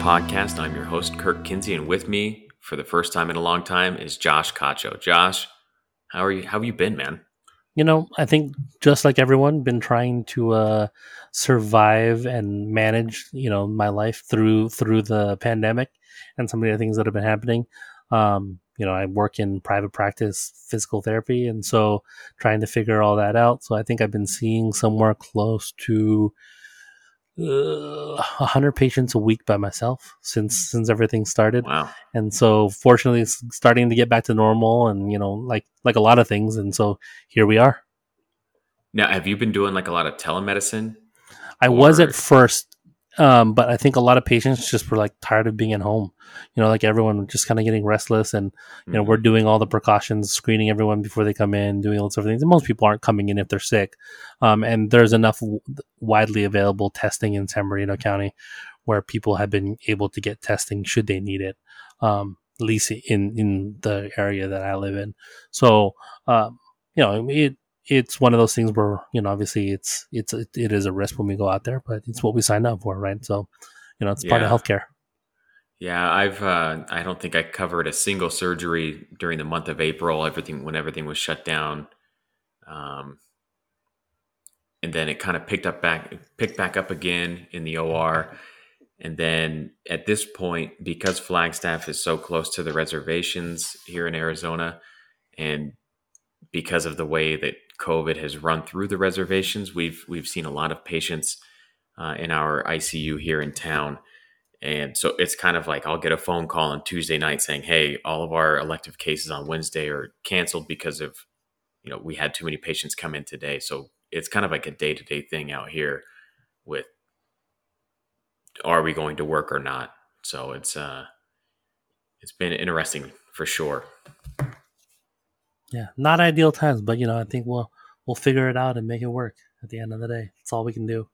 podcast. I'm your host, Kirk Kinsey, and with me for the first time in a long time is Josh Cacho. Josh, how are you? How have you been, man? You know, I think just like everyone, been trying to uh, survive and manage, you know, my life through through the pandemic and some of the things that have been happening. Um, you know, I work in private practice physical therapy, and so trying to figure all that out. So I think I've been seeing somewhere close to uh, 100 patients a week by myself since since everything started Wow. and so fortunately it's starting to get back to normal and you know like like a lot of things and so here we are Now, have you been doing like a lot of telemedicine? i was at first um, but i think a lot of patients just were like tired of being at home. You know like everyone just kind of getting restless and you know Mhm. we're doing all the precautions screening everyone before they come in doing all sorts of things and most people aren't coming in if they're sick. Um, and there's enough w- widely available testing in san bernardino county where people have been able to get testing should they need it um, at least in in the area that i live in. So um, you know it it's one of those things where you know obviously it's it's it is a risk when we go out there but it's what we signed up for right so you know it's part of healthcare Yeah, I've. Uh, I don't think I covered a single surgery during the month of April. Everything when everything was shut down, um, and then it kind of picked up back, picked back up again in the OR, and then at this point, because Flagstaff is so close to the reservations here in Arizona, and because of the way that COVID has run through the reservations, we've we've seen a lot of patients uh, in our ICU here in town. And so it's kind of like I'll get a phone call on Tuesday night saying, "Hey, all of our elective cases on Wednesday are canceled because of, you know, we had too many patients come in today." So it's kind of like a day to day thing out here with, are we going to work or not? So it's uh, it's been interesting for sure. Yeah, not ideal times, but you know, I think we'll we'll figure it out and make it work at the end of the day. That's all we can do.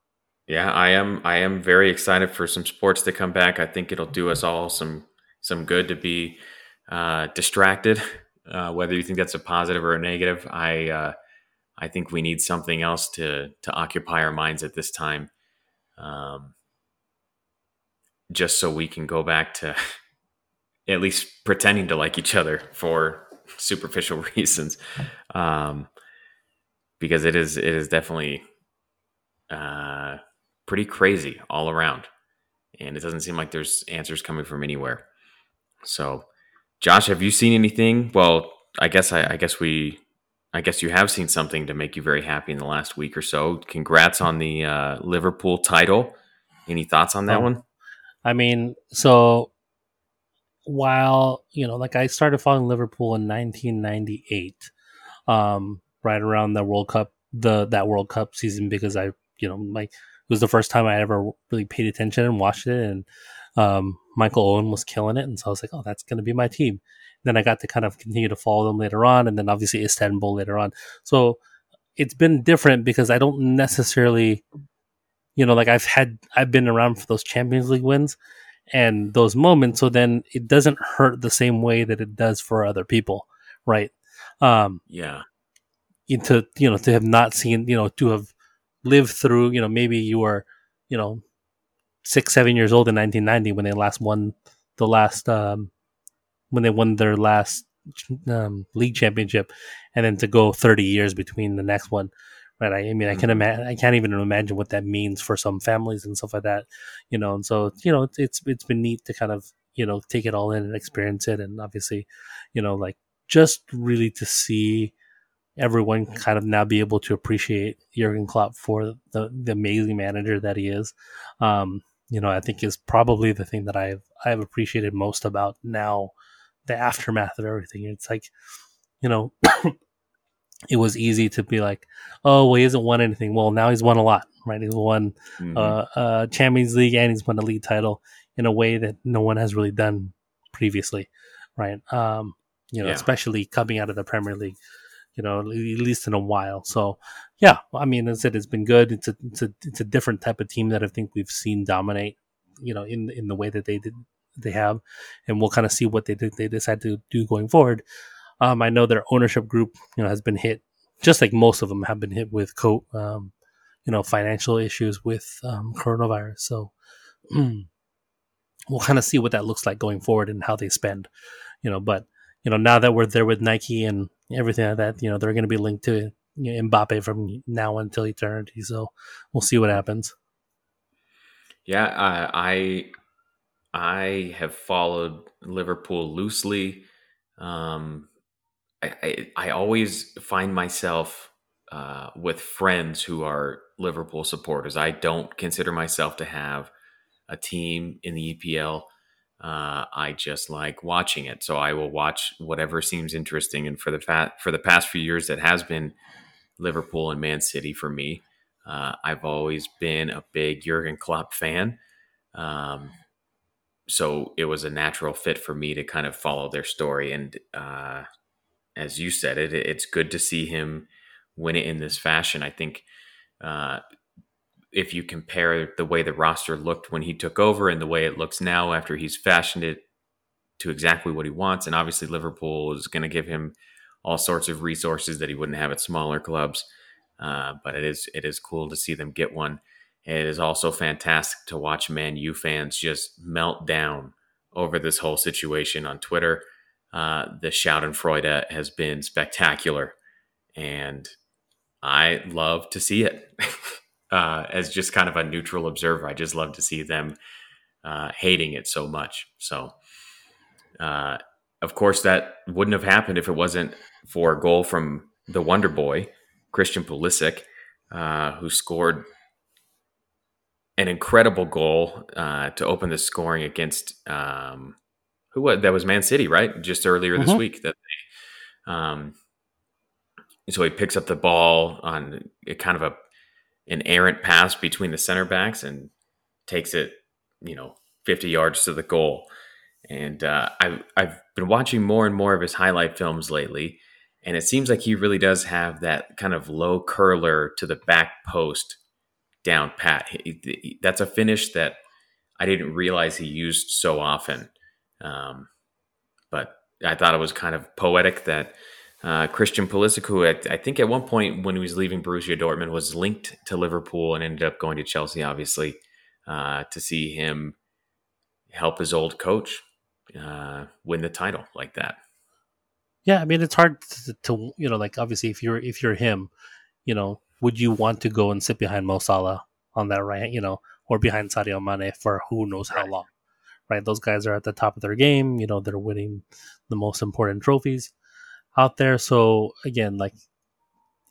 Yeah, I am. I am very excited for some sports to come back. I think it'll do us all some some good to be uh, distracted. Uh, whether you think that's a positive or a negative, I uh, I think we need something else to to occupy our minds at this time, um, just so we can go back to at least pretending to like each other for superficial reasons, um, because it is it is definitely. Uh, pretty crazy all around. And it doesn't seem like there's answers coming from anywhere. So, Josh, have you seen anything? Well, I guess I, I guess we, I guess you have seen something to make you very happy in the last week or so. Congrats on the uh, Liverpool title. Any thoughts on that Oh. one? I mean, so while you know, like I started following Liverpool in 1998, um, right around the World Cup, the that World Cup season, because I, you know, like it was the first time I ever really paid attention and watched it, and um, Michael Owen was killing it, and so I was like, oh, that's going to be my team. Then I got to kind of continue to follow them later on, and then obviously Istanbul later on. So it's been different because I don't necessarily, you know, like I've had I've been around for those Champions League wins and those moments, so then it doesn't hurt the same way that it does for other people, right? Um, Yeah. into you know to have not seen you know to have lived through you know maybe you were you know six seven years old in 1990 when they last won the last um when they won their last um, league championship and then to go 30 years between the next one right i, I mean i can Mhm. imagine i can't even imagine what that means for some families and stuff like that you know and so you know it's it's, it's been neat to kind of you know take it all in and experience it and obviously you know like just really to see everyone kind of now be able to appreciate Jurgen Klopp for the, the amazing manager that he is. Um, you know, I think is probably the thing that I've I've appreciated most about now the aftermath of everything. It's like, you know, it was easy to be like, oh, well, he hasn't won anything. Well, now he's won a lot, right? He's won Mhm. uh, uh, Champions League and he's won a league title in a way that no one has really done previously, right? Um, you know, Yeah. especially coming out of the Premier League, you know, at least in a while. So, yeah, I mean, as I said, it's been good. It's a it's a it's a different type of team that I think we've seen dominate, you know, in in the way that they did they have, and we'll kind of see what they did they decide to do going forward. Um, I know their ownership group, you know, has been hit, just like most of them have been hit with co- um, you know, financial issues with um, coronavirus. So, we'll kind of see what that looks like going forward and how they spend, you know. But you know, now that we're there with Nike and everything like that, you know, they're going to be linked to you know, Mbappe from now until eternity. So we'll see what happens. Yeah, uh, I I have followed Liverpool loosely. Um, I, I, always find myself uh, with friends who are Liverpool supporters. I don't consider myself to have a team in the EPL. Uh, I just like watching it, so I will watch whatever seems interesting. And for the fa- for the past few years, that has been Liverpool and Man City for me. Uh, I've always been a big Jurgen Klopp fan, um, so it was a natural fit for me to kind of follow their story. And uh, as you said, it it's good to see him win it in this fashion. I think uh, if you compare the way the roster looked when he took over and the way it looks now after he's fashioned it to exactly what he wants, and obviously Liverpool is going to give him all sorts of resources that he wouldn't have at smaller clubs. Uh, but it is it is cool to see them get one. It is also fantastic to watch Man U fans just melt down over this whole situation on Twitter. Uh, the Schadenfreude has been spectacular, and I love to see it. uh, as just kind of a neutral observer. I just love to see them uh, hating it so much. So, uh, of course, that wouldn't have happened if it wasn't for a goal from the Wonder Boy, Christian Pulisic, uh, who scored an incredible goal uh, to open the scoring against um, who was that was Man City, right? Just earlier this mm-hmm. week that they, um, so he picks up the ball on a kind of a an errant pass between the center backs and takes it, you know, 50 yards to the goal. And uh, I've, I've been watching more and more of his highlight films lately, and it seems like he really does have that kind of low curler to the back post down pat. He, he, that's a finish that I didn't realize he used so often. Um, but I thought it was kind of poetic that uh, Christian Pulisic, who at, I think at one point when he was leaving Borussia Dortmund was linked to Liverpool and ended up going to Chelsea, obviously, uh, to see him help his old coach uh, win the title like that. Yeah, I mean it's hard to, to, you know like obviously if you're if you're him, you know, would you want to go and sit behind Mo Salah on that right, you know, or behind Sadio Mane for who knows how right. long, right? Those guys are at the top of their game. You know, they're winning the most important trophies out there. So again, like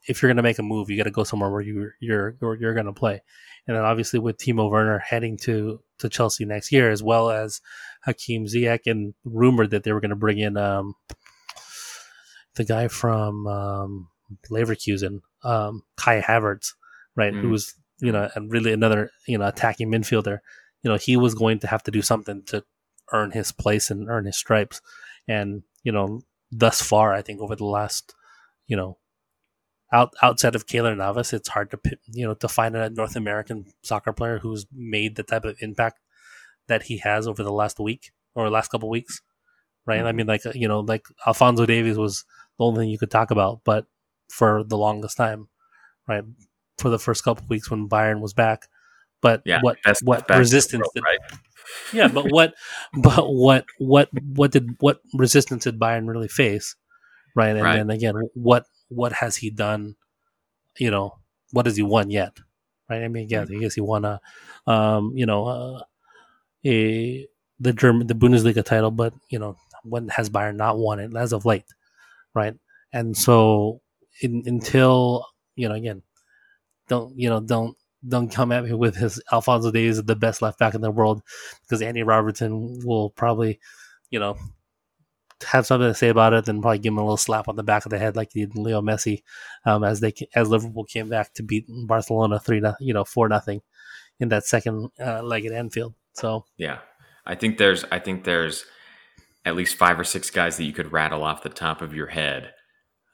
if you're gonna make a move, you got to go somewhere where you you're you're, you're gonna play. And then obviously with Timo Werner heading to to Chelsea next year, as well as Hakim Ziyech, and rumored that they were gonna bring in um, the guy from um, Leverkusen, um, Kai Havertz, right? Mm. Who was you know and really another you know attacking midfielder. You know he was going to have to do something to earn his place and earn his stripes. And you know thus far, I think over the last, you know, out outside of Keylor Navas, it's hard to you know to find a North American soccer player who's made the type of impact that he has over the last week or last couple weeks, right? Mm-hmm. I mean, like you know, like Alphonso Davies was the only thing you could talk about, but for the longest time, right? For the first couple weeks when Bayern was back, but yeah, what what resistance world, did, right? yeah, but what, but what, what, what did what resistance did Bayern really face, right? And right. then again, what what has he done? You know, what has he won yet? Right? I mean, yeah, mm-hmm. I guess he won a, um, you know, uh, a the German the Bundesliga title, but you know, when has Bayern not won it as of late, right? And so, in, until you know, again, don't you know, don't don't come at me with his Alphonso is the best left back in the world because Andy Robertson will probably, you know, have something to say about it, then probably give him a little slap on the back of the head like he did Leo Messi, um, as they as Liverpool came back to beat Barcelona three, you know, four nothing in that second uh, leg at Anfield. So yeah, I think there's I think there's at least five or six guys that you could rattle off the top of your head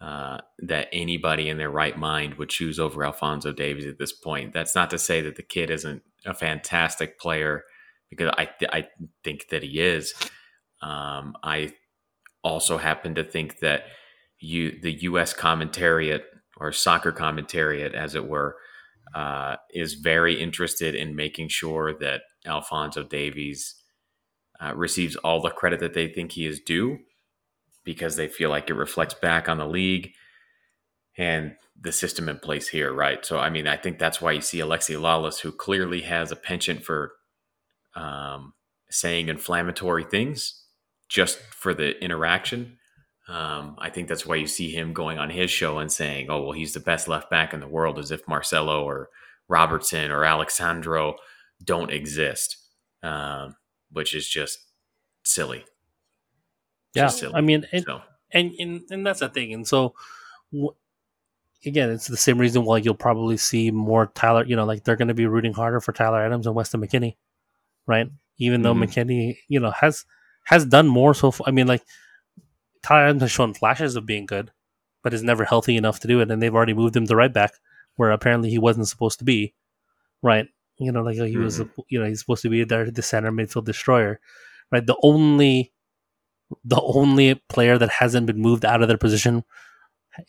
uh, that anybody in their right mind would choose over Alphonso Davies at this point. That's not to say that the kid isn't a fantastic player because I th- I think that he is. Um, I also happen to think that you the U.S. commentariat or soccer commentariat, as it were, uh, is very interested in making sure that Alphonso Davies uh, receives all the credit that they think he is due because they feel like it reflects back on the league and the system in place here, right? So, I mean, I think that's why you see Alexi Lalas, who clearly has a penchant for um, saying inflammatory things just for the interaction. Um, I think that's why you see him going on his show and saying, "Oh, well, he's the best left back in the world," as if Marcelo or Robertson or Alex Sandro don't exist, um, which is just silly. Yeah, silly. I mean, it, so. and, and and that's the thing. And so, w- again, it's the same reason why you'll probably see more Tyler. You know, like they're going to be rooting harder for Tyler Adams and Weston McKennie, right? Even though mm-hmm. McKennie, you know, has has done more so. Far. I mean, like Tyler Adams has shown flashes of being good, but is never healthy enough to do it. And they've already moved him to right back, where apparently he wasn't supposed to be, right? You know, like he mm-hmm. was, you know, he's supposed to be there, the center midfield destroyer, right? The only, the only player that hasn't been moved out of their position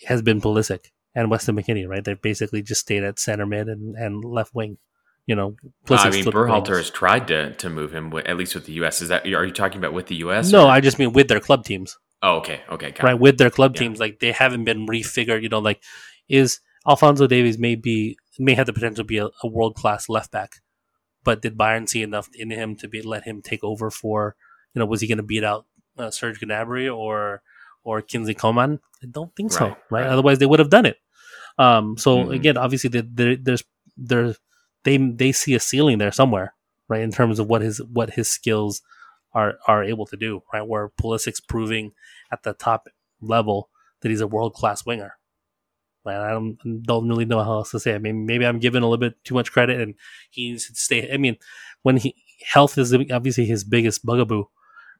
has been Pulisic and Weston McKennie, right? They've basically just stayed at center mid and, and left wing. You know, I mean, Berhalter has tried to to move him, at least with the U.S. Is that are you talking about with the U.S.? No, or? I just mean with their club teams. Oh, okay, okay, right. It. With their club yeah. teams, like they haven't been refigured. You know, like is Alphonso Davies may be may have the potential to be a, a world class left back, but did Bayern see enough in him to be let him take over for? You know, was he going to beat out uh, Serge Gnabry or or Kingsley Coman? I don't think so. Right. right? Otherwise, they would have done it. Um, so mm-hmm. again, obviously, there's there they they see a ceiling there somewhere, right? In terms of what his what his skills are are able to do, right? Where Pulisic's proving at the top level that he's a world class winger. Right? I don't don't really know how else to say. It. I mean, maybe I'm giving a little bit too much credit, and he needs to stay. I mean, when he health is obviously his biggest bugaboo,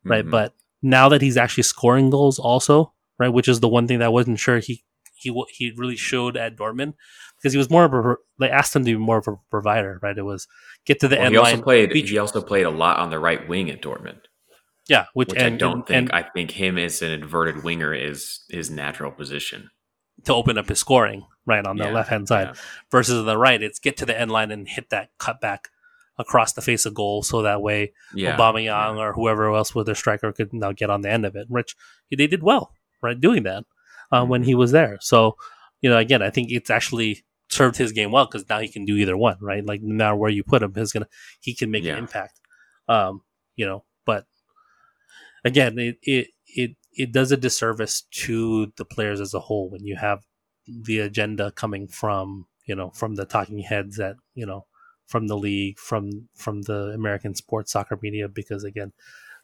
right? Mm-hmm. But now that he's actually scoring goals, also, right, which is the one thing that I wasn't sure he he he really showed at Dortmund because he was more of a they asked him to be more of a provider, right? It was get to the well, end he line. Also played, he also played a lot on the right wing at Dortmund. Yeah, which, which and, I don't and, think. And, I think him as an inverted winger is his natural position to open up his scoring right on the yeah, left hand side. Yeah. Versus the right, it's get to the end line and hit that cutback across the face of goal, so that way yeah, Aubameyang yeah. or whoever else with their striker could now get on the end of it. Which they did well, right, doing that uh, when he was there. So you know, again, I think it's actually served his game well because now he can do either one, right? Like no matter where you put him, he's gonna he can make yeah. an impact. Um, you know, but again, it it it it does a disservice to the players as a whole when you have the agenda coming from you know from the talking heads that you know from the league from from the American sports soccer media because again,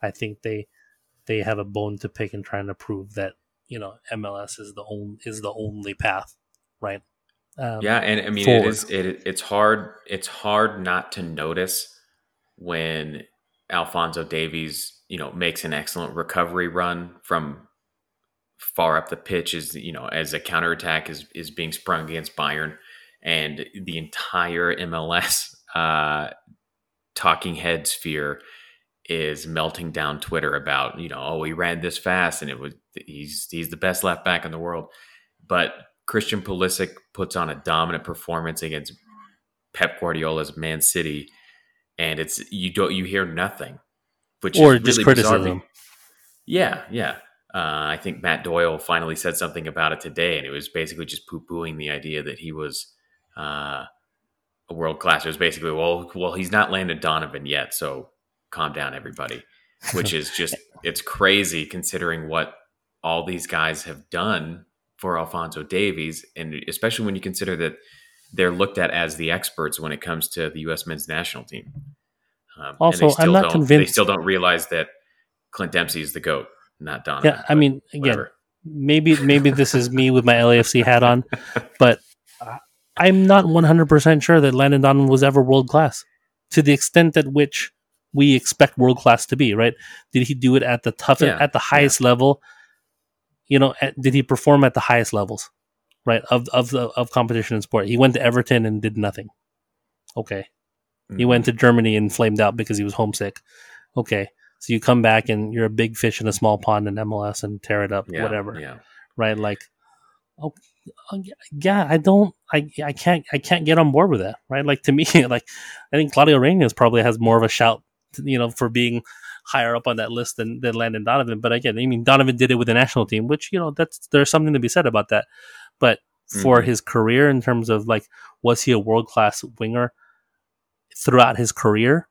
I think they they have a bone to pick in trying to prove that you know MLS is the only is the only path, right? Um, yeah, and I mean forward. it is it it's hard it's hard not to notice when Alphonso Davies you know makes an excellent recovery run from far up the pitch as you know as a counterattack is is being sprung against Bayern and the entire MLS uh, talking head sphere is melting down Twitter about, you know, oh, he ran this fast and it was he's he's the best left back in the world. But Christian Pulisic puts on a dominant performance against Pep Guardiola's Man City, and it's you don't you hear nothing, which or just really criticism. Bizarre. Yeah, yeah. Uh, I think Matt Doyle finally said something about it today, and it was basically just poo pooing the idea that he was uh, a world class. It was basically, well, well, he's not Landon Donovan yet, so calm down, everybody. Which is just it's crazy considering what all these guys have done for Alphonso Davies, and especially when you consider that they're looked at as the experts when it comes to the U.S. men's national team. Um, also, I'm not convinced they still don't realize that Clint Dempsey is the goat, not Don. Yeah, I mean, again, whatever. maybe maybe this is me with my LAFC hat on, but I'm not 100 percent sure that Landon Donovan was ever world class to the extent at which we expect world class to be, right? Did he do it at the toughest, yeah, at the highest yeah. level? You know, at, did he perform at the highest levels, right? Of of the of competition in sport. He went to Everton and did nothing. Okay, mm-hmm. he went to Germany and flamed out because he was homesick. Okay, so you come back and you're a big fish in a small pond in MLS and tear it up, yeah, whatever. Yeah. Right, like, oh, oh yeah, I don't, I, I can't, I can't get on board with that. Right, like to me, like I think Claudio Reyna's probably has more of a shout you know, for being higher up on that list than, than Landon Donovan. But again, I mean, Donovan did it with the national team, which you know that's there's something to be said about that. But for Mhm. his career, in terms of like, was he a world class winger throughout his career?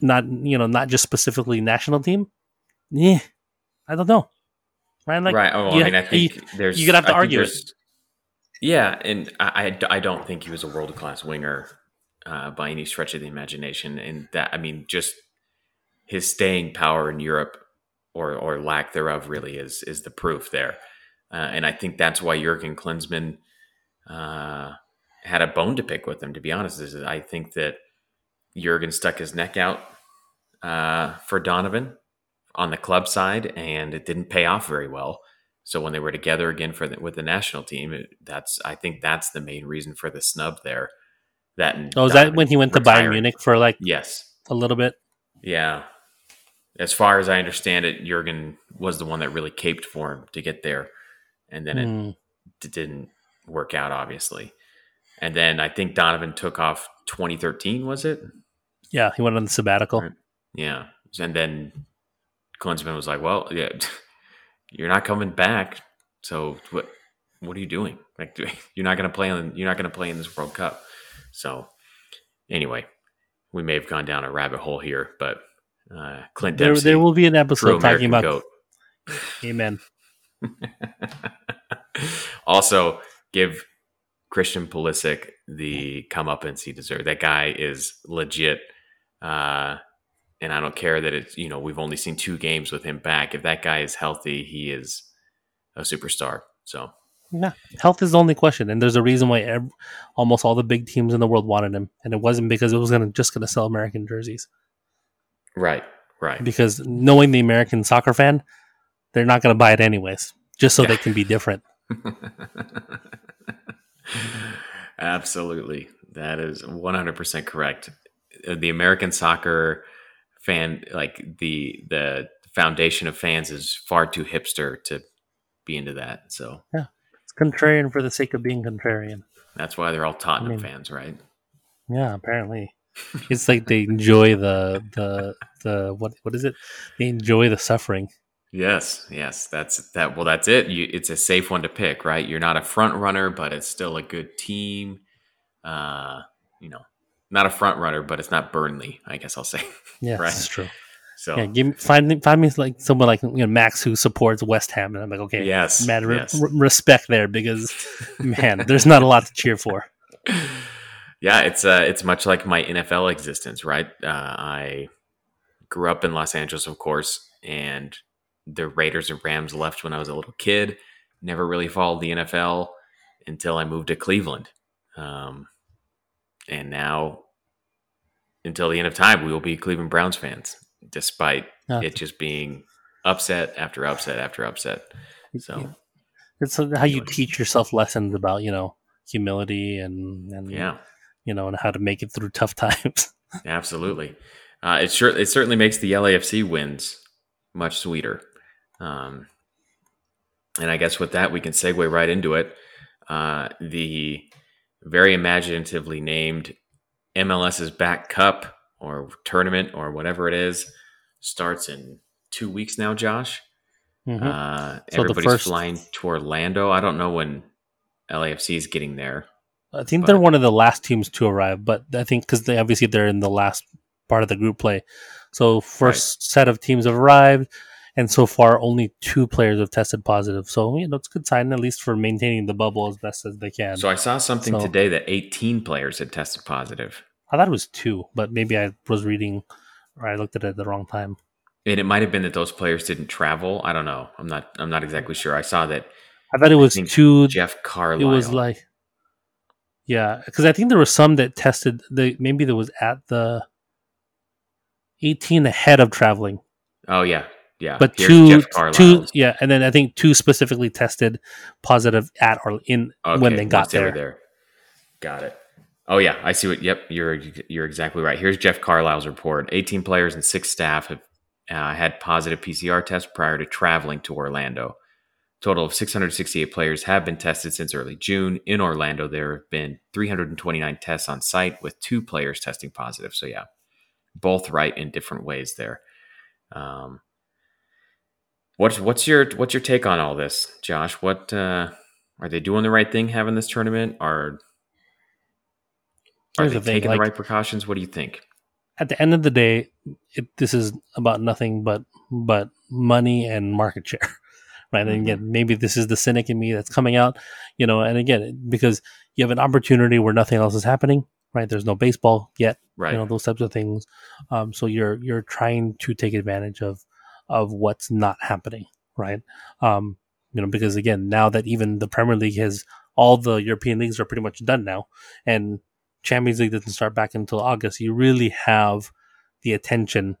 Not you know, not just specifically national team. Yeah, I don't know. Right? Like, right. Oh, you- I mean, I think there's. you're gonna have to I argue it. Yeah, and I, I, I don't think he was a world class winger uh, by any stretch of the imagination. And that, I mean, just his staying power in Europe or or lack thereof really is is the proof there. Uh, and I think that's why Jurgen Klinsmann uh, had a bone to pick with him. To be honest, is I think that Jurgen stuck his neck out uh, for Donovan on the club side, and it didn't pay off very well. So when they were together again for the, with the national team, it, that's I think that's the main reason for the snub there. That oh, is that when he went to Bayern. Munich for like Yes, a little bit? yeah. As far as I understand it, Jurgen was the one that really caped for him to get there, and then it Hmm. didn't work out, obviously. And then I think Donovan took off 2013, was it? Yeah, he went on the sabbatical. Right. Yeah. And then Klinsmann was like, "Well, yeah, you're not coming back. So what? What are you doing? Like, you're not going to play on. You're not going to play in this World Cup. So anyway, we may have gone down a rabbit hole here, but uh, Clint There, Dempsey, there will be an episode talking about. goat. Amen. also, give Christian Pulisic the comeuppance he deserved. That guy is legit. Uh, and I don't care that it's, you know, we've only seen two games with him back. If that guy is healthy, he is a superstar. So, Yeah, health is the only question, and there's a reason why ev- almost all the big teams in the world wanted him, and it wasn't because it was gonna just gonna sell American jerseys. right, right. Because knowing the American soccer fan, they're not gonna buy it anyways, just so Yeah. they can be different. Absolutely. That is 100% correct. Uh, The American soccer fan like the the foundation of fans is far too hipster to be into that. So, yeah, It's contrarian for the sake of being contrarian. that's why they're all Tottenham I mean- fans, right? Yeah, apparently, it's like they enjoy the the the what what is it? They enjoy the suffering. Yes, yes, that's that. Well, that's it. You, it's a safe one to pick, right? You're not a front runner, but it's still a good team. Uh, you know, not a front runner, but it's not Burnley. I guess I'll say. Yeah, Right. that's true. So, Yeah, give me, find me- find me like someone like you know Max who supports West Ham, and I'm like, okay, yes, mad re- yes. re- respect there because man, there's not a lot to cheer for. yeah, it's uh, it's much like my NFL existence, right? Uh, I grew up in Los Angeles, of course, and the Raiders and Rams left when I was a little kid. Never really followed the NFL until I moved to Cleveland, um, and now until the end of time, we will be Cleveland Browns fans, despite Yeah. it just being upset after upset after upset. So It's how you teach yourself lessons about you know humility and and yeah. you know and how to make it through tough times. Absolutely. Uh, it sure it certainly makes the LAFC wins much sweeter. Um, and I guess with that we can segue right into it. Uh, the very imaginatively named MLS's Back Cup or tournament or whatever it is starts in two weeks now. Josh, Mhm. uh, So everybody's first- flying to Orlando. I don't know when LAFC is getting there. I think but- they're one of the last teams to arrive, but I think because they obviously they're in the last part of the group play. So first set of teams have arrived, and so far only two players have tested positive. So you know it's a good sign at least for maintaining the bubble as best as they can. So I saw something So- today that 18 players had tested positive. I thought it was two, but maybe I was reading or I looked at it at the wrong time. And it might have been that those players didn't travel. I don't know. I'm not. I'm not exactly sure. I saw that I thought it was two. Jeff Carlisle. It was like, yeah, because I think there were some that tested. The maybe there was at the eighteen ahead of traveling, oh yeah, yeah. but two, two, yeah, and then I think two specifically tested positive at or in when they got once they were there. there. Got it. Oh yeah, I see what. Yep, you're you're exactly right. Here's Jeff Carlisle's report. 18 players and six staff have uh, had positive PCR tests prior to traveling to Orlando. Total of 668 players have been tested since early June. In Orlando, there have been 329 tests on site, with two players testing positive. So yeah, both right in different ways there. Um, what's what's your what's your take on all this, Josh? What uh, are they doing the right thing having this tournament? Are are Here's they the thing, taking like- the right precautions? What do you think? At the end of the day, it, this is about nothing but but money and market share, right? And again, maybe this is the cynic in me that's coming out, you know. And again, because you have an opportunity where nothing else is happening, right? There's no baseball yet, Right. you know those types of things. Um, so you're you're trying to take advantage of of what's not happening, right? Um, you know, because again, now that even the Premier League has all the European leagues are pretty much done now, and Champions League doesn't start back until August. You really have the attention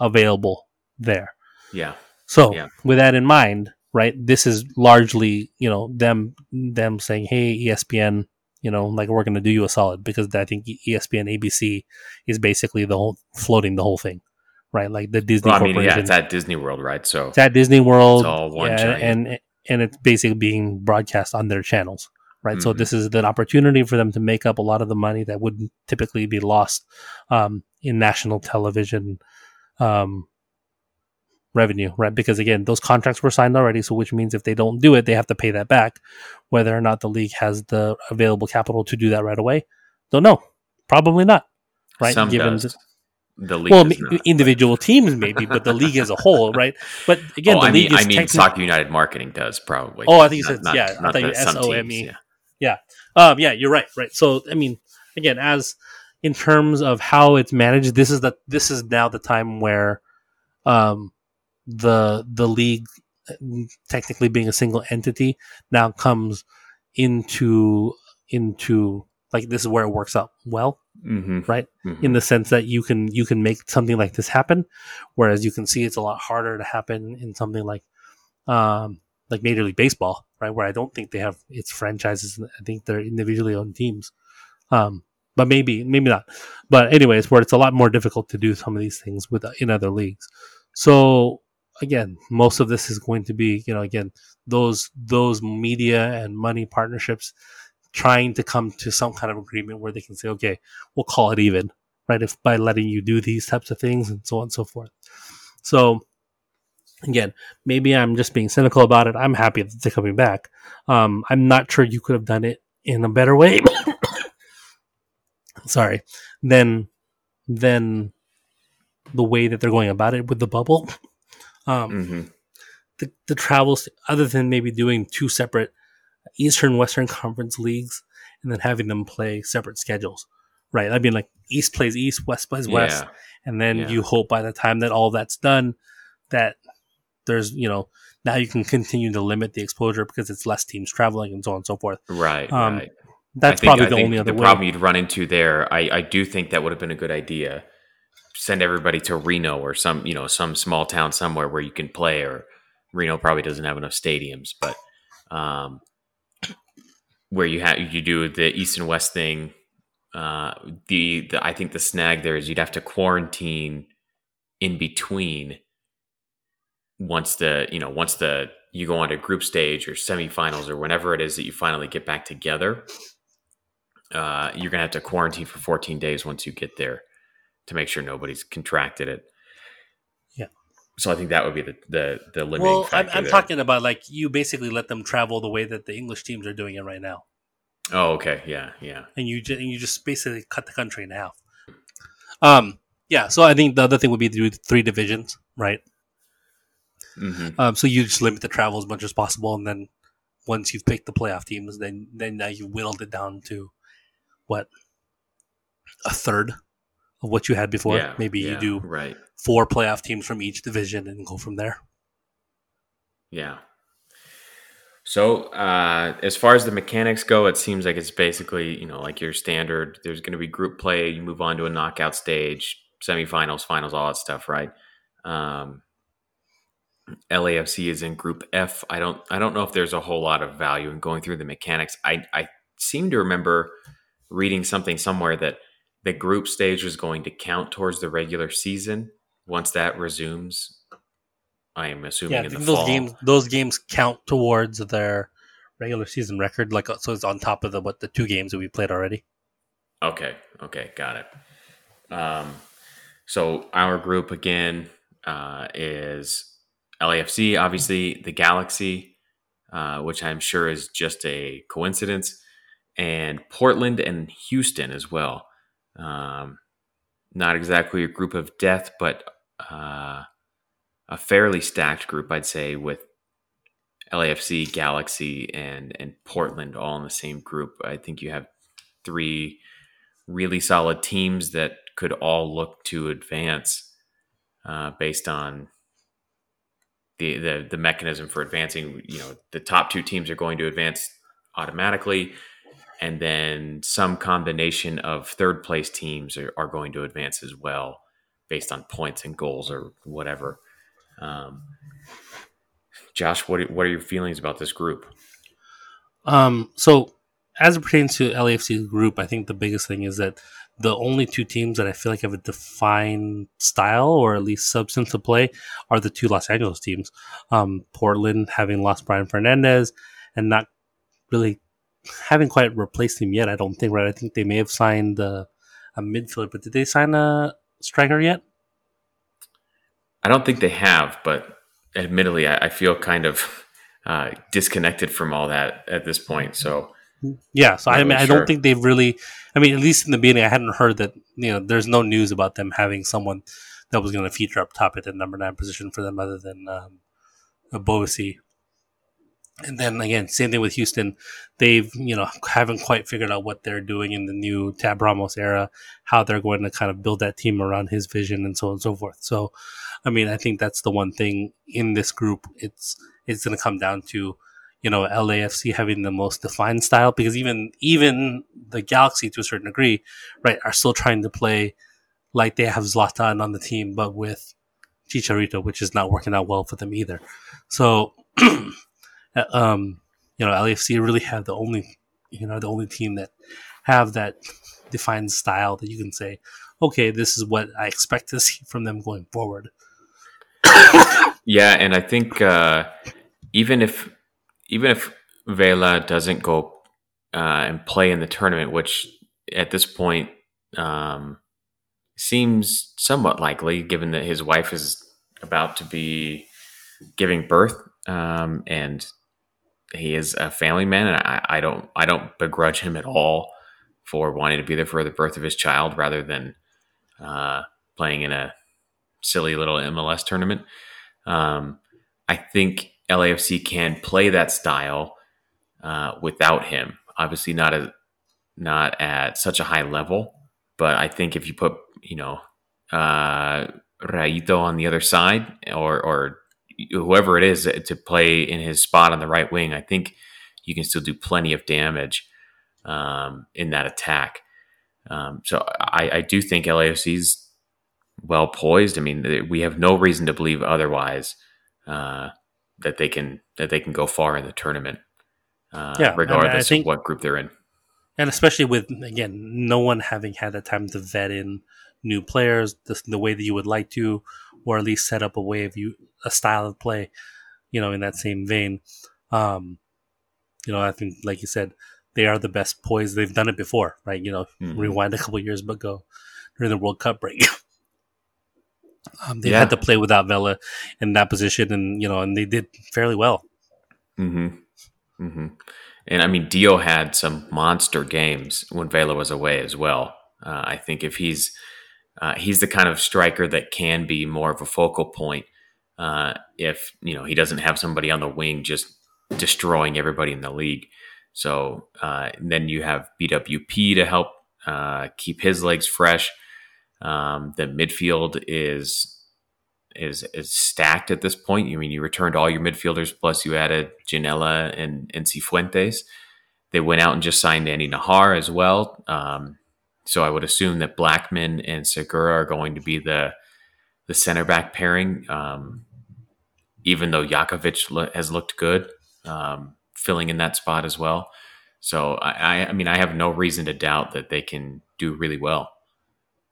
available there. yeah. So Yeah. with that in mind, right, this is largely, you know, them them saying, Hey, ESPN, you know, like we're gonna do you a solid because I think ESPN ABC is basically the whole floating the whole thing. Right? Like the Disney Well, I mean, yeah, it's at Disney World, right? So It's at Disney World. It's all one yeah, giant- and and it's basically being broadcast on their channels. Right. So Mhm. this is an opportunity for them to make up a lot of the money that would typically be lost um, in national television um, revenue, right? Because again, those contracts were signed already, so which means if they don't do it, they have to pay that back. Whether or not the league has the available capital to do that right away, don't know. Probably not. Right? some Given does. The- league well, not. individual teams maybe, but the league as a whole, right? But again, oh, the I league mean, is I mean, technically- Soccer United Marketing does probably. Oh, I think you Not- said- not- yeah, I thought you the- some SUM. teams, yeah. Um, yeah, you're right, right. So, I mean, again, as in terms of how it's managed, this is the this is now the time where, um, the the league, technically being a single entity, now comes into into like this is where it works out well Mhm. Right. Mhm. in the sense that you can you can make something like this happen, whereas you can see it's a lot harder to happen in something like, um, like Major League Baseball, right? Where I don't think they have its franchises. I think they're individually owned teams, um, but maybe maybe not. But anyways, where it's a lot more difficult to do some of these things with in other leagues. So again, most of this is going to be you know again those those media and money partnerships trying to come to some kind of agreement where they can say, okay, we'll call it even, right? If by letting you do these types of things and so on and so forth. So again, maybe I'm just being cynical about it. I'm happy that they're coming back. Um, I'm not sure you could have done it in a better way. Sorry, than than the way that they're going about it with the bubble. Um, Mhm. the, the travels, other than maybe doing two separate Eastern Western Conference leagues and then having them play separate schedules, right? I mean, like East plays East, West plays West, Yeah. and then Yeah. you hope by the time that all that's done, that there's you know now you can continue to limit the exposure because it's less teams traveling and so on and so forth. Right. Um, right. That's think- probably the only other the way. problem you'd run into there. I, I do think that would have been a good idea. Send everybody to Reno or some you know some small town somewhere where you can play. Or Reno probably doesn't have enough stadiums, but um, where you have you do the East and West thing. Uh, the, the I think the snag there is you'd have to quarantine in between once the you know once the you go on to group stage or semifinals or whenever it is that you finally get back together uh, you're gonna have to quarantine for 14 days once you get there to make sure nobody's contracted it. So i think that would be the the, the limiting well, I'm, I'm talking about like you basically let them travel the way that the English teams are doing it right now. oh okay yeah yeah and you just, and you just basically cut the country in half. Um, yeah. So I think the other thing would be to do three divisions, right? hmm Um, so you just limit the travel as much as possible, and then once you've picked the playoff teams, then then now you whittled it down to what a third of what you had before. yeah Maybe you do right four playoff teams from each division and go from there. Yeah. So, uh, as far as the mechanics go, it seems like it's basically, you know, like your standard. There's going to be group play. You move on to a knockout stage, semifinals, finals, all that stuff, right? Um, LAFC is in Group F. I don't, I don't know if there's a whole lot of value in going through the mechanics. I, I seem to remember reading something somewhere that the group stage was going to count towards the regular season once that resumes. I am assuming Yeah, in the those fall. games those games count towards their regular season record. Like so, it's on top of the what the two games that we played already. Okay. Okay. Got it. Um, so our group again, uh, is LAFC, obviously the Galaxy, uh, which I'm sure is just a coincidence, and Portland and Houston as well. Um, not exactly a group of death, but uh, a fairly stacked group, I'd say, with LAFC, Galaxy, and and Portland all in the same group. I think you have three really solid teams that could all look to advance uh, based on the, the the mechanism for advancing. You know, the top two teams are going to advance automatically, and then some combination of third place teams are, are going to advance as well, based on points and goals or whatever. Um, Josh, what are, what are your feelings about this group? Um, so as it pertains to LAFC group, I think the biggest thing is that the only two teams that I feel like have a defined style or at least substance to play are the two Los Angeles teams. Um, Portland having lost Brian Fernandez and not really having quite replaced him yet. I don't think right. I think they may have signed uh, a midfielder, but did they sign a striker yet? I don't think they have, but admittedly, I, I feel kind of uh, disconnected from all that at this point. So yeah, so I mean, I don't think they've really. I mean, at least in the beginning, I hadn't heard that. You know, there's no news about them having someone that was going to feature up top at the number nine position for them, other than um, Boesi. And then again, same thing with Houston. They've you know haven't quite figured out what they're doing in the new Tab Ramos era, how they're going to kind of build that team around his vision and so on and so forth. So, I mean, I think that's the one thing in this group. It's it's going to come down to you know LAFC having the most defined style because even even the Galaxy to a certain degree, right, are still trying to play like they have Zlatan on the team, but with Chicharito, which is not working out well for them either. So, um, you know, LAFC really have the only you know the only team that have that defined style that you can say, okay, this is what I expect to see from them going forward. yeah, and I think uh, even if even if Vela doesn't go uh, and play in the tournament, which at this point um, seems somewhat likely, given that his wife is about to be giving birth, um, and he is a family man, and I, I, don't I don't begrudge him at all for wanting to be there for the birth of his child rather than uh, playing in a silly little MLS tournament. Um, I think LAFC can play that style uh, without him. Obviously, not at not at such a high level, but I think if you put you know uh, Raito on the other side or or whoever it is to play in his spot on the right wing, I think you can still do plenty of damage um, in that attack. Um, so I, I, do think LAFC's well poised. I mean, we have no reason to believe otherwise. Uh, that they can that they can go far in the tournament. Uh, yeah, regardless I mean, I think, of what group they're in. And especially with again, no one having had the time to vet in new players the, the way that you would like to, or at least set up a way of you a style of play, you know, in that same vein. Um, you know, I think, like you said, they are the best poised. They've done it before, right? You know, mm-hmm. rewind a couple years ago during the World Cup break. Um, they yeah. had to play without Vela in that position, and you know, and they did fairly well. Mm-hmm. Mm-hmm. And I mean, Dio had some monster games when Vela was away as well. Uh, I think if he's uh, he's the kind of striker that can be more of a focal point uh, if you know he doesn't have somebody on the wing just destroying everybody in the league. So uh, then you have BWP to help uh, keep his legs fresh. Um, the midfield is is is stacked at this point. I mean you returned all your midfielders plus you added Ginella and and Cifuentes. They went out and just signed Andy Najar as well. Um, so I would assume that Blackmon and Segura are going to be the the center back pairing. Um, even though Jakovic lo- has looked good, um, filling in that spot as well. So I, I mean I have no reason to doubt that they can do really well.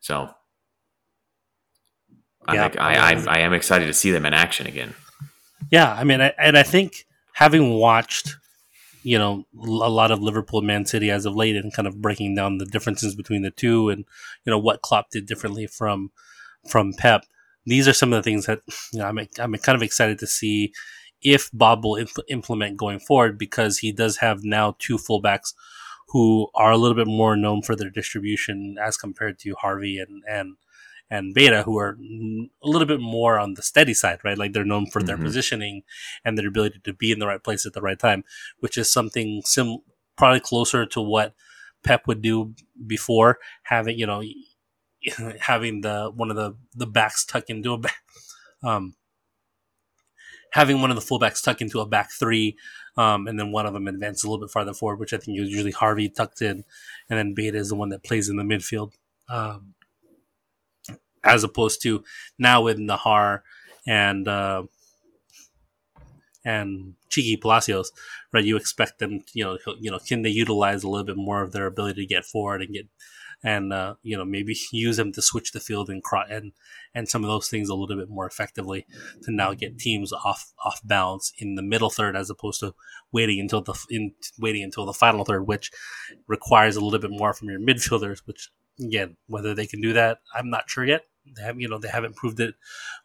So I, yeah, I, I, I, am excited to see them in action again. Yeah, I mean, I, and I think having watched, you know, a lot of Liverpool and Man City as of late and kind of breaking down the differences between the two and, you know, what Klopp did differently from from Pep, these are some of the things that you know, I'm I'm kind of excited to see if Bob will impl- implement going forward because he does have now two fullbacks who are a little bit more known for their distribution as compared to Harvey and and and Beta, who are a little bit more on the steady side, right? Like they're known for mm-hmm. their positioning and their ability to be in the right place at the right time, which is something sim probably closer to what Pep would do before having you know having the one of the the backs tuck into a back, um, having one of the fullbacks tuck into a back three, um, and then one of them advance a little bit farther forward, which I think is usually Harvey tucked in, and then Beta is the one that plays in the midfield, um, as opposed to now with Najar and uh, and Chiqui Palacios, right? You expect them, you know, you know, can they utilize a little bit more of their ability to get forward and get and uh, you know maybe use them to switch the field and and and some of those things a little bit more effectively to now get teams off off balance in the middle third as opposed to waiting until the in waiting until the final third, which requires a little bit more from your midfielders. Which again, whether they can do that, I'm not sure yet. They have you know they haven't proved it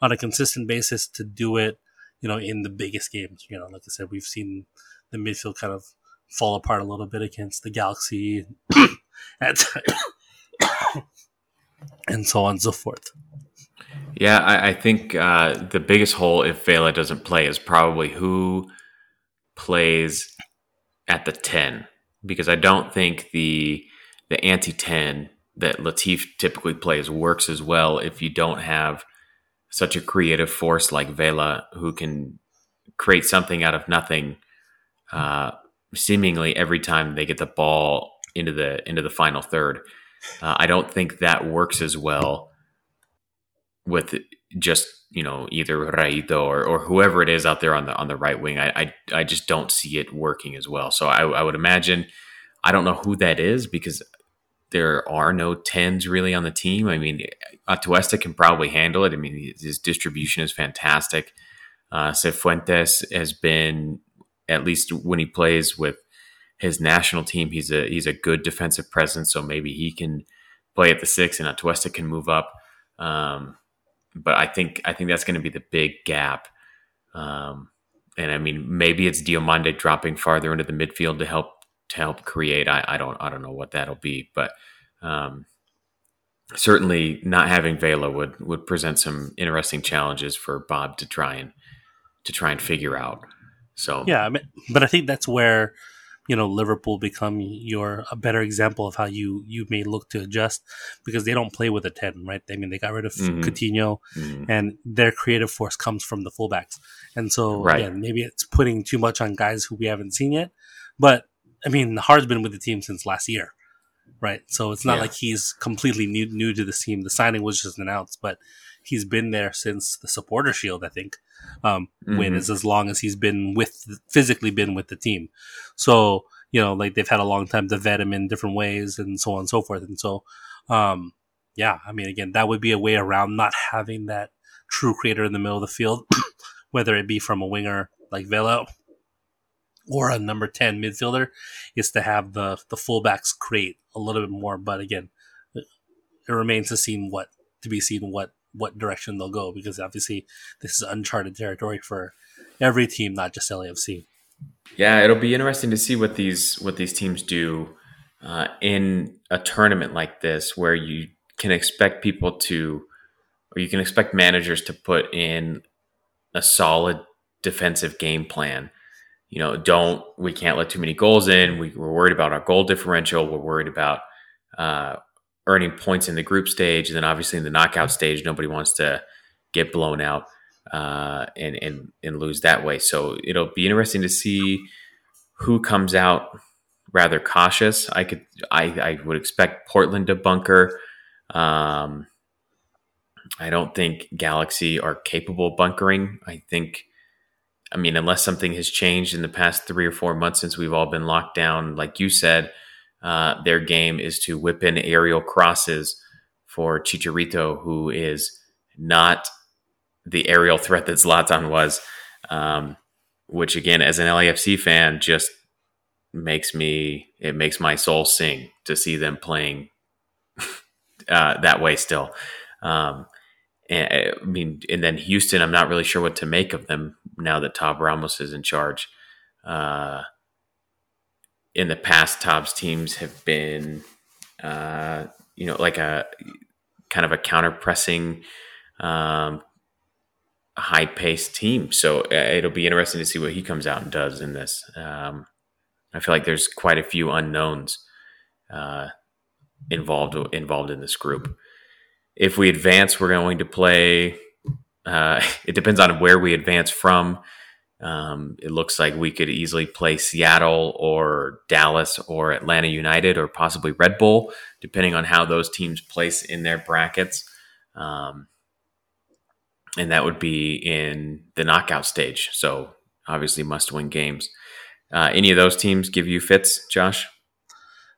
on a consistent basis to do it. You know, in the biggest games, you know, like I said, we've seen the midfield kind of fall apart a little bit against the Galaxy at and so on and so forth. Yeah, I, I think uh, the biggest hole if Vela doesn't play is probably who plays at the ten, because I don't think the the anti ten that Latif typically plays works as well if you don't have such a creative force like Vela who can create something out of nothing, uh, seemingly every time they get the ball into the into the final third. Uh, I don't think that works as well with just you know either Raito or, or whoever it is out there on the on the right wing. I, I, I just don't see it working as well. So I, I would imagine I don't know who that is because there are no tens really on the team. I mean, Atuesta can probably handle it. I mean, his distribution is fantastic. Uh, Cifuentes has been at least when he plays with his national team. He's a he's a good defensive presence, so maybe he can play at the six, and Atuesta can move up. Um, but I think I think that's going to be the big gap. Um, and I mean, maybe it's Diomande dropping farther into the midfield to help to help create. I, I don't I don't know what that'll be, but um, certainly not having Vela would would present some interesting challenges for Bob to try and to try and figure out. So yeah, but I think that's where you know Liverpool become your a better example of how you you may look to adjust because they don't play with a ten, right? I mean, they got rid of mm-hmm. Coutinho, mm-hmm. and their creative force comes from the fullbacks, and so right. again, maybe it's putting too much on guys who we haven't seen yet. But I mean, Hard's been with the team since last year, right? So it's not yeah. like he's completely new new to the team. The signing was just announced, but he's been there since the supporter shield, I think. Um, mm-hmm. When is as long as he's been with physically been with the team. So you know, like they've had a long time to vet him in different ways and so on and so forth. And so, um, yeah, I mean, again, that would be a way around not having that true creator in the middle of the field, whether it be from a winger like Vela or a number 10 midfielder, is to have the, the fullbacks create a little bit more. But again, it remains to see what, to be seen what what direction they'll go because obviously this is uncharted territory for every team, not just LAFC. Yeah, it'll be interesting to see what these what these teams do uh, in a tournament like this, where you can expect people to, or you can expect managers to put in a solid defensive game plan. You know, don't we can't let too many goals in. We, are worried about our goal differential. We're worried about uh, earning points in the group stage, and then obviously in the knockout stage, nobody wants to get blown out uh, and and and lose that way. So it'll be interesting to see who comes out rather cautious. I could I, I would expect Portland to bunker. Um, I don't think Galaxy are capable of bunkering. I think, I mean, unless something has changed in the past three or four months since we've all been locked down, like you said, uh, their game is to whip in aerial crosses for Chicharito, who is not the aerial threat that Zlatan was, um, which again, as an LAFC fan, just makes me it makes my soul sing to see them playing uh, that way still. Um, And, I mean, and then Houston, I'm not really sure what to make of them now that Tab Ramos is in charge. Uh, in the past, Tab's teams have been, uh, you know, like a kind of a counter pressing, um, high paced team. So uh, it'll be interesting to see what he comes out and does in this. Um, I feel like there's quite a few unknowns uh, involved involved in this group. If we advance, we're going to play. Uh, it depends on where we advance from. Um, it looks like we could easily play Seattle or Dallas or Atlanta United or possibly Red Bull, depending on how those teams place in their brackets. Um, and that would be in the knockout stage. So obviously, must win games. Uh, any of those teams give you fits, Josh?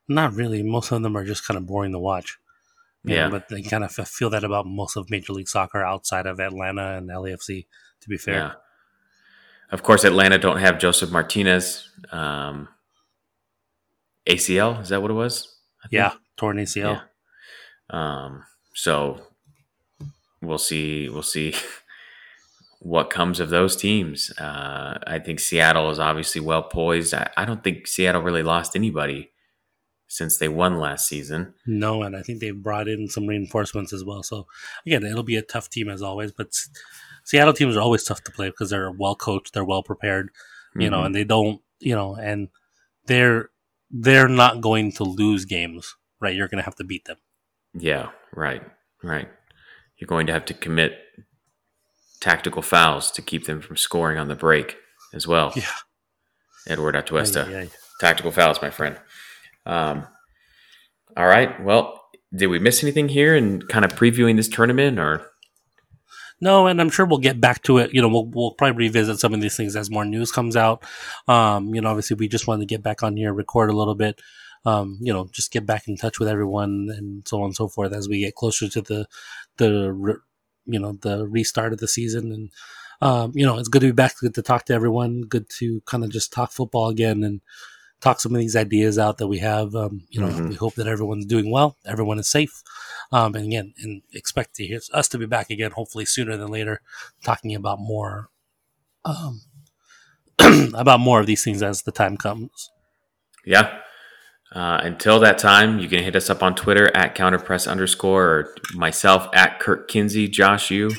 Not really. Most of them are just kind of boring to watch. yeah, know, but they kind of feel that about most of Major League Soccer outside of Atlanta and LAFC. To be fair, yeah. Of course, Atlanta don't have Josef Martinez. Um, ACL is that what it was? Yeah, torn ACL. Yeah. Um, so we'll see. We'll see what comes of those teams. Uh, I think Seattle is obviously well poised. I, I, don't think Seattle really lost anybody since they won last season. No, and I think they've brought in some reinforcements as well. So again, it'll be a tough team as always. But Seattle teams are always tough to play because they're well coached, they're well prepared, you mm-hmm. know, and they don't, you know, and they're they're not going to lose games, right? You're going to have to beat them. Yeah, right, right you're going to have to commit tactical fouls to keep them from scoring on the break as well. Yeah. Edward Atuesta. Tactical fouls, my friend. Um, all right. Well, did we miss anything here in kind of previewing this tournament or? No, and I'm sure we'll get back to it. You know, we'll, we'll probably revisit some of these things as more news comes out. Um, you know, obviously we just wanted to get back on here, record a little bit um, you know, just get back in touch with everyone and so on and so forth as we get closer to the the you know the restart of the season and um, you know it's good to be back good to talk to everyone good to kind of just talk football again and talk some of these ideas out that we have um, you know mm-hmm. we hope that everyone's doing well everyone is safe um, and again and expect to hear us to be back again hopefully sooner than later talking about more um, about more of these things as the time comes yeah uh, until that time, you can hit us up on Twitter at counterpress underscore or myself at Kirk Kinsey. Josh, you?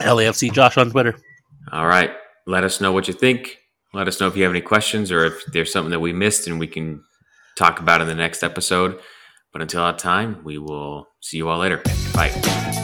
LAFC Josh on Twitter. All right. Let us know what you think. Let us know if you have any questions or if there's something that we missed and we can talk about in the next episode. But until that time, we will see you all later. Bye.